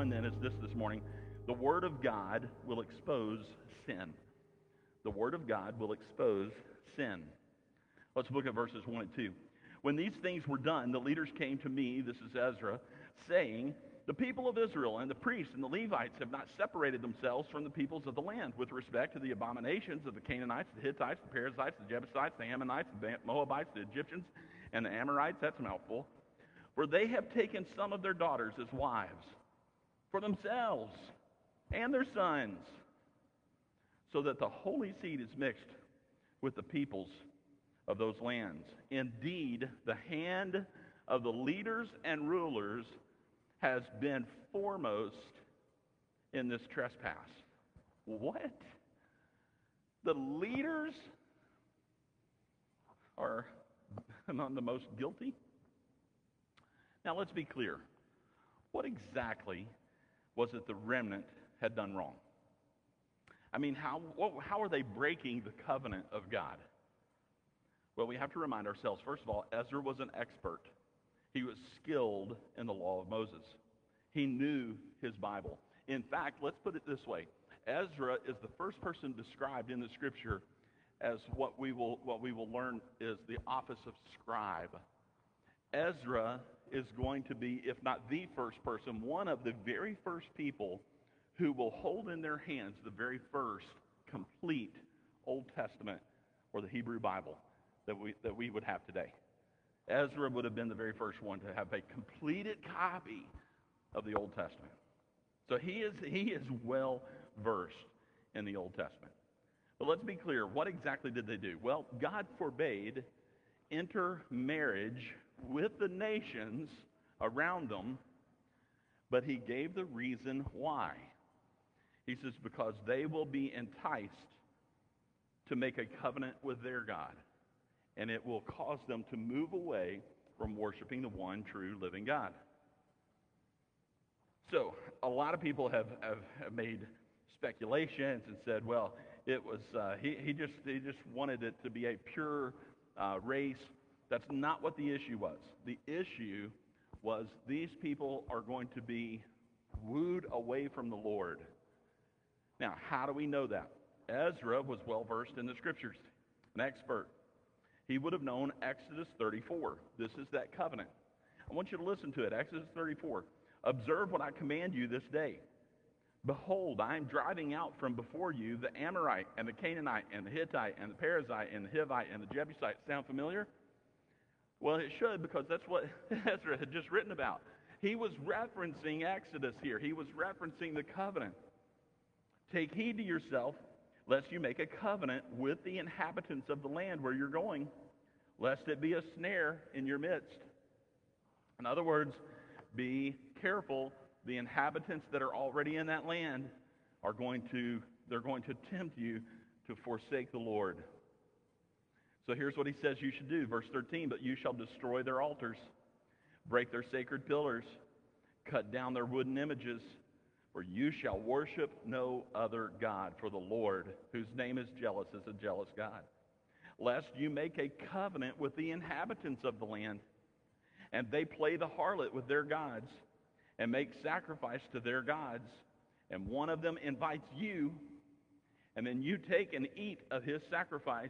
one then is this this morning the Word of God will expose sin. The Word of God will expose sin. Let's look at verses 1 and 2. When these things were done, the leaders came to me, this is Ezra, saying, The people of Israel and the priests and the Levites have not separated themselves from the peoples of the land with respect to the abominations of the Canaanites, the Hittites, the Perizzites, the Jebusites, the Ammonites, the Moabites, the Egyptians, and the Amorites. That's a mouthful. For they have taken some of their daughters as wives for themselves and their sons, so that the holy seed is mixed with the peoples of those lands. Indeed, the hand of the leaders and rulers has been foremost in this trespass. What? The leaders are among the most guilty? Now, let's be clear. What exactly was that the remnant had done wrong? I mean, how, how are they breaking the covenant of God? Well, we have to remind ourselves, first of all, Ezra was an expert. He was skilled in the law of Moses. He knew his Bible. In fact, let's put it this way Ezra is the first person described in the scripture as what we will, what we will learn is the office of scribe. Ezra is going to be, if not the first person, one of the very first people who will hold in their hands the very first complete Old Testament or the Hebrew Bible that we, that we would have today. Ezra would have been the very first one to have a completed copy of the Old Testament. So he is, he is well versed in the Old Testament. But let's be clear what exactly did they do? Well, God forbade intermarriage with the nations around them, but he gave the reason why. He says, because they will be enticed to make a covenant with their God, and it will cause them to move away from worshiping the one true living God. So, a lot of people have, have, have made speculations and said, well, it was, uh, he, he, just, he just wanted it to be a pure uh, race. That's not what the issue was. The issue was these people are going to be wooed away from the Lord. Now, how do we know that? Ezra was well versed in the scriptures, an expert. He would have known Exodus 34. This is that covenant. I want you to listen to it. Exodus 34. Observe what I command you this day. Behold, I am driving out from before you the Amorite and the Canaanite and the Hittite and the Perizzite and the Hivite and the Jebusite. Sound familiar? Well, it should because that's what Ezra had just written about. He was referencing Exodus here, he was referencing the covenant. Take heed to yourself, lest you make a covenant with the inhabitants of the land where you're going, lest it be a snare in your midst. In other words, be careful the inhabitants that are already in that land are going to they're going to tempt you to forsake the Lord. So here's what he says you should do, verse 13, but you shall destroy their altars, break their sacred pillars, cut down their wooden images, for you shall worship no other God, for the Lord, whose name is jealous, is a jealous God. Lest you make a covenant with the inhabitants of the land, and they play the harlot with their gods and make sacrifice to their gods, and one of them invites you, and then you take and eat of his sacrifice,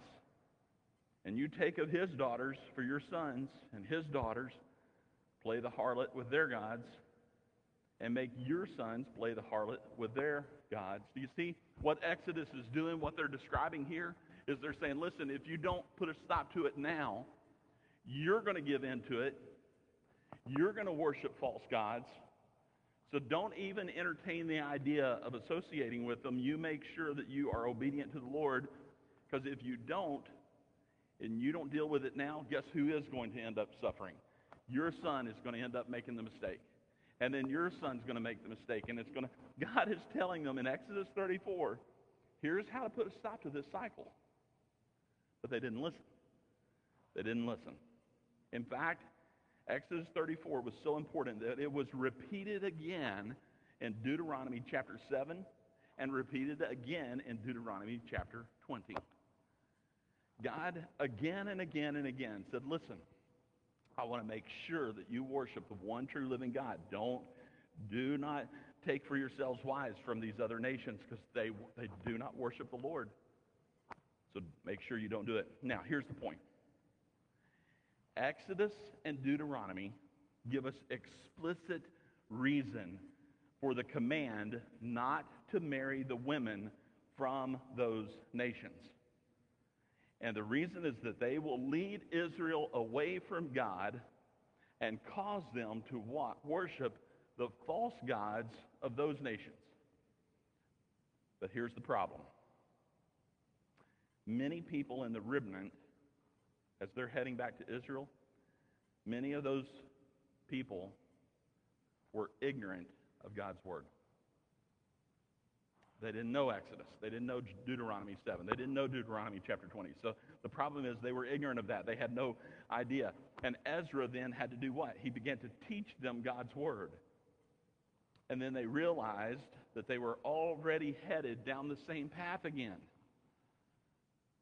and you take of his daughters for your sons, and his daughters play the harlot with their gods, and make your sons play the harlot with their gods. Do you see what Exodus is doing? What they're describing here is they're saying, listen, if you don't put a stop to it now, you're going to give in to it. You're going to worship false gods. So don't even entertain the idea of associating with them. You make sure that you are obedient to the Lord, because if you don't, and you don't deal with it now, guess who is going to end up suffering? Your son is going to end up making the mistake. And then your son's going to make the mistake. And it's going to, God is telling them in Exodus 34, here's how to put a stop to this cycle. But they didn't listen. They didn't listen. In fact, Exodus 34 was so important that it was repeated again in Deuteronomy chapter 7 and repeated again in Deuteronomy chapter 20. God again and again and again said, Listen, I want to make sure that you worship the one true living God. Don't, do not take for yourselves wives from these other nations because they, they do not worship the Lord. So make sure you don't do it. Now, here's the point Exodus and Deuteronomy give us explicit reason for the command not to marry the women from those nations. And the reason is that they will lead Israel away from God and cause them to worship the false gods of those nations. But here's the problem many people in the remnant, as they're heading back to Israel, many of those people were ignorant of God's word. They didn't know Exodus. They didn't know Deuteronomy 7. They didn't know Deuteronomy chapter 20. So the problem is they were ignorant of that. They had no idea. And Ezra then had to do what? He began to teach them God's word. And then they realized that they were already headed down the same path again.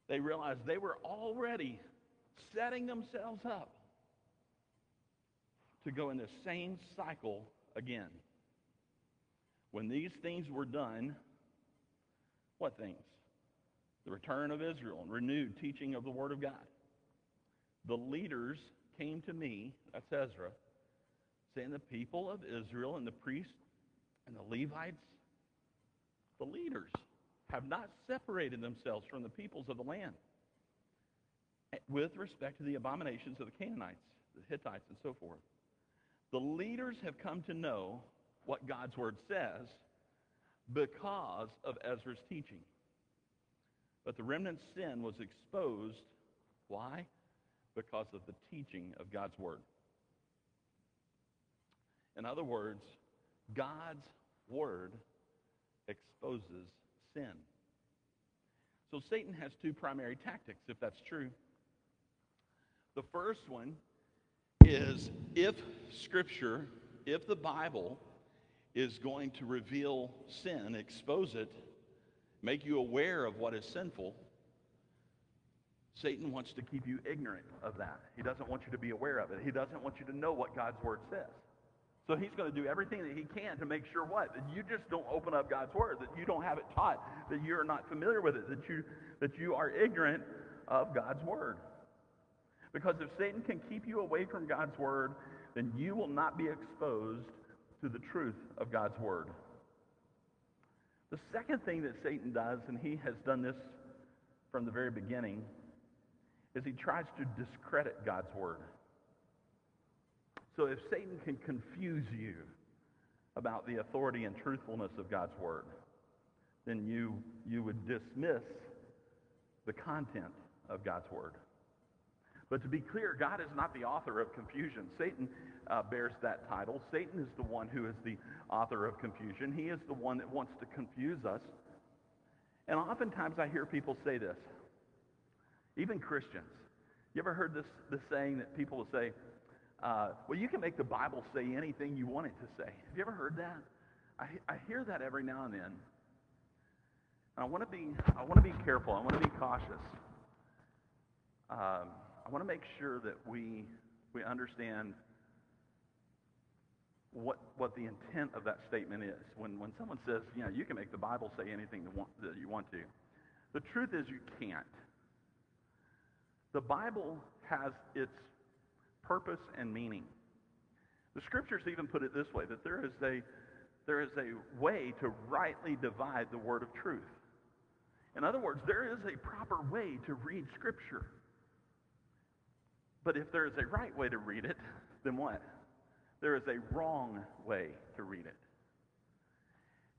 They realized they were already setting themselves up to go in the same cycle again. When these things were done, what things? The return of Israel and renewed teaching of the Word of God. The leaders came to me, that's Ezra, saying the people of Israel and the priests and the Levites, the leaders, have not separated themselves from the peoples of the land with respect to the abominations of the Canaanites, the Hittites, and so forth. The leaders have come to know what God's word says because of Ezra's teaching. But the remnant's sin was exposed. Why? Because of the teaching of God's word. In other words, God's word exposes sin. So Satan has two primary tactics, if that's true. The first one is if Scripture, if the Bible is going to reveal sin, expose it, make you aware of what is sinful, Satan wants to keep you ignorant of that. He doesn't want you to be aware of it. He doesn't want you to know what God's Word says. So he's going to do everything that he can to make sure what? That you just don't open up God's Word, that you don't have it taught, that you're not familiar with it, that you, that you are ignorant of God's Word. Because if Satan can keep you away from God's Word, then you will not be exposed to the truth of God's Word. The second thing that Satan does, and he has done this from the very beginning, is he tries to discredit God's Word. So if Satan can confuse you about the authority and truthfulness of God's Word, then you, you would dismiss the content of God's Word. But to be clear, God is not the author of confusion. Satan uh, bears that title. Satan is the one who is the author of confusion. He is the one that wants to confuse us. And oftentimes I hear people say this, even Christians. You ever heard this, this saying that people will say, uh, well, you can make the Bible say anything you want it to say. Have you ever heard that? I, I hear that every now and then. I want to be, I want to be careful. I want to be cautious. Um, I want to make sure that we, we understand what, what the intent of that statement is. When, when someone says, you know, you can make the Bible say anything that, want, that you want to, the truth is you can't. The Bible has its purpose and meaning. The scriptures even put it this way that there is a, there is a way to rightly divide the word of truth. In other words, there is a proper way to read Scripture. But if there is a right way to read it, then what? There is a wrong way to read it.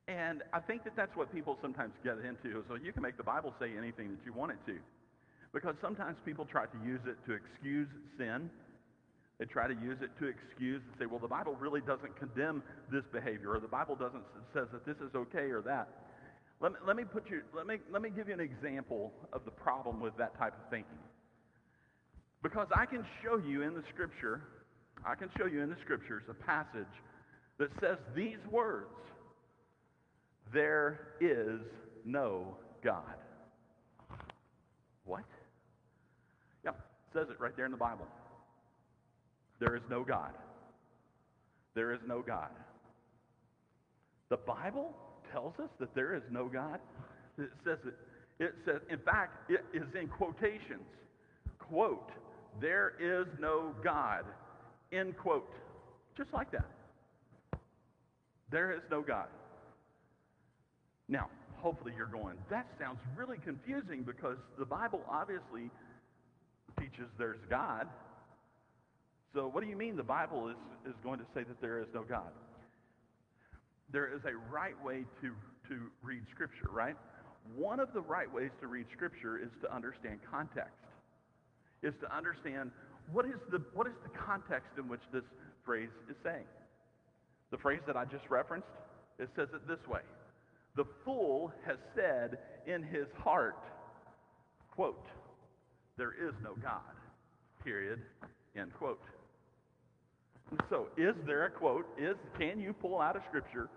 And I think that that's what people sometimes get into. So you can make the Bible say anything that you want it to. Because sometimes people try to use it to excuse sin. They try to use it to excuse and say, well, the Bible really doesn't condemn this behavior, or the Bible doesn't says that this is okay or that. Let me, let me put you, let me, let me give you an example of the problem with that type of thinking. Because I can show you in the scripture, I can show you in the scriptures a passage that says these words There is no God. What? Yeah, it says it right there in the Bible. There is no God. There is no God. The Bible tells us that there is no God. It says it. It says, in fact, it is in quotations. Quote, there is no God. End quote. Just like that. There is no God. Now, hopefully you're going, that sounds really confusing because the Bible obviously teaches there's God. So, what do you mean the Bible is, is going to say that there is no God? There is a right way to, to read Scripture, right? One of the right ways to read Scripture is to understand context, is to understand what is the, what is the context in which this phrase is saying. The phrase that I just referenced, it says it this way. The fool has said in his heart, quote, there is no God, period, end quote. So, is there a quote? Is can you pull out of Scripture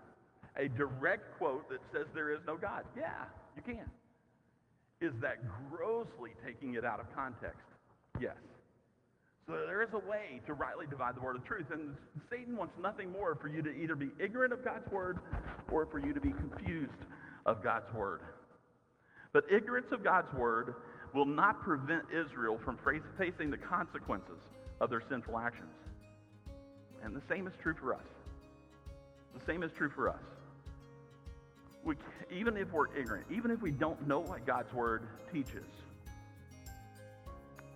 a direct quote that says there is no God? Yeah, you can. Is that grossly taking it out of context? Is a way to rightly divide the word of truth, and Satan wants nothing more for you to either be ignorant of God's word or for you to be confused of God's word. But ignorance of God's word will not prevent Israel from facing the consequences of their sinful actions. And the same is true for us. The same is true for us. We, even if we're ignorant, even if we don't know what God's word teaches,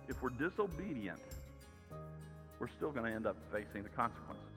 if we're disobedient, we're still going to end up facing the consequences.